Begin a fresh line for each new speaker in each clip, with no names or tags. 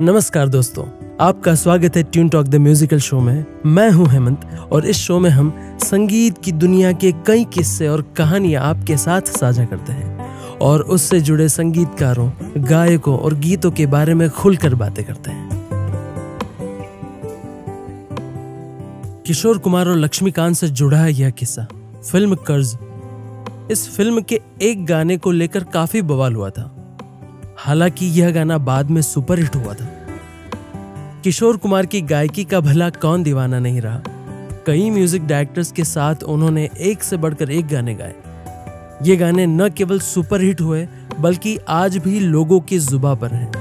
नमस्कार दोस्तों, आपका स्वागत है tune talk the musical show में। मैं हूँ हेमंत और इस शो में हम संगीत की दुनिया के कई किस्से और कहानियाँ आपके साथ साझा करते हैं और उससे जुड़े संगीतकारों, गायकों और गीतों के बारे में खुलकर बातें करते हैं। किशोर कुमार और लक्ष्मीकांत से जुड़ा है यह किस्सा। फ़िल्म कर्ज। इस फ़िल्म के एक गाने को लेकर काफ़ी बवाल हुआ था। हालाँकि यह गाना बाद में सुपरहिट हुआ था। किशोर कुमार की गायकी का भला कौन दीवाना नहीं रहा। कई म्यूज़िक डायरेक्टर्स के साथ उन्होंने एक से बढ़कर एक गाने गाए। ये गाने न केवल सुपरहिट हुए, बल्कि आज भी लोगों की जुबा पर हैं।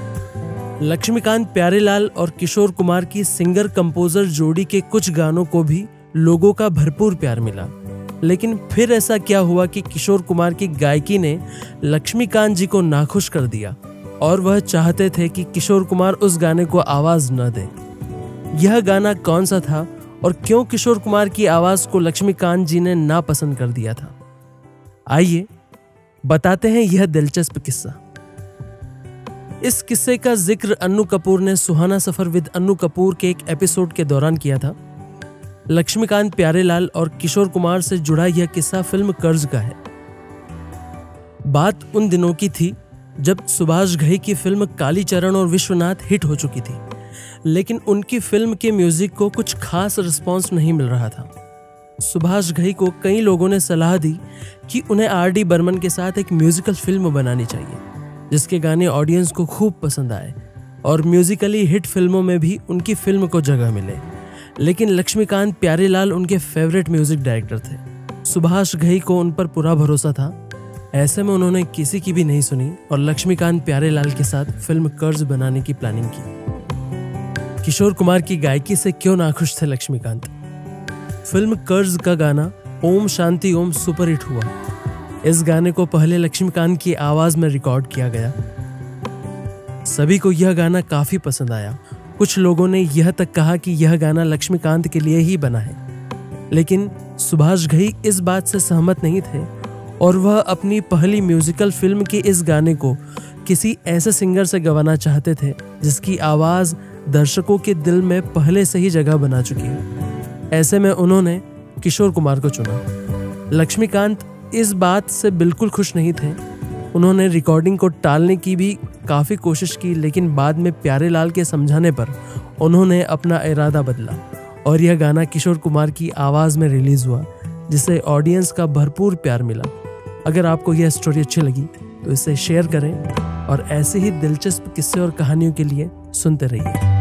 लक्ष्मीकांत प्यारेलाल और किशोर कुमार की सिंगर कंपोजर जोड़ी के कुछ गानों को भी लोगों का भरपूर प्यार मिला। लेकिन फिर ऐसा क्या हुआ कि किशोर कुमार की गायकी ने लक्ष्मीकांत जी को नाखुश कर दिया? और वह चाहते थे कि किशोर कुमार उस गाने को आवाज़ न दे। यह गाना कौन सा था और क्यों किशोर कुमार की आवाज़ को लक्ष्मीकांत जी ने नापसंद कर दिया था? आइए, बताते हैं यह दिलचस्प किस्सा। इस किस्से का ज़िक्र अन्नू कपूर ने सुहाना सफ़र विद अन्नू कपूर के एक एपिसोड के दौरान किया था। लक्ष्मीकांत प्यारेलाल और किशोर कुमार से जुड़ा यह किस्सा फ़िल्म कर्ज का है। बात उन दिनों की थी जब सुभाष घई की फ़िल्म कालीचरण और विश्वनाथ हिट हो चुकी थी, लेकिन उनकी फ़िल्म के म्यूज़िक को कुछ खास रिस्पॉन्स नहीं मिल रहा था। सुभाष घई को कई लोगों ने सलाह दी कि उन्हें आर डी बर्मन के साथ एक म्यूजिकल फ़िल्म बनानी चाहिए, जिसके गाने ऑडियंस को खूब पसंद आए और म्यूजिकली हिट फ़िल्मों में भी उनकी फ़िल्म को जगह मिले। लेकिन लक्ष्मीकांत प्यारेलाल उनके फेवरेट म्यूज़िक डायरेक्टर थे। सुभाष घई को उन पर पूरा भरोसा था ऐसे में उन्होंने किसी की भी नहीं सुनी और लक्ष्मीकांत प्यारेलाल के साथ फ़िल्म कर्ज बनाने की प्लानिंग की। किशोर कुमार की गायकी से क्यों नाखुश थे लक्ष्मीकांत? फ़िल्म कर्ज का गाना ओम शांति ओम सुपरहिट हुआ। इस गाने को पहले लक्ष्मीकांत की आवाज़ में रिकॉर्ड किया गया। सभी को यह गाना काफ़ी पसंद आया। कुछ लोगों ने यह तक कहा कि यह गाना लक्ष्मीकांत के लिए ही बना है। लेकिन सुभाष घई इस बात से सहमत नहीं थे और वह अपनी पहली म्यूजिकल फ़िल्म के इस गाने को किसी ऐसे सिंगर से गवाना चाहते थे, जिसकी आवाज़ दर्शकों के दिल में पहले से ही जगह बना चुकी है। ऐसे में उन्होंने किशोर कुमार को चुना। लक्ष्मीकांत इस बात से बिल्कुल खुश नहीं थे। उन्होंने रिकॉर्डिंग को टालने की भी काफ़ी कोशिश की, लेकिन बाद में प्यारे लाल के समझाने पर उन्होंने अपना इरादा बदला और यह गाना किशोर कुमार की आवाज़ में रिलीज़ हुआ जिसे ऑडियंस का भरपूर प्यार मिला। अगर आपको यह स्टोरी अच्छी लगी तो इसे शेयर करें और ऐसे ही दिलचस्प किस्से और कहानियों के लिए सुनते रहिए।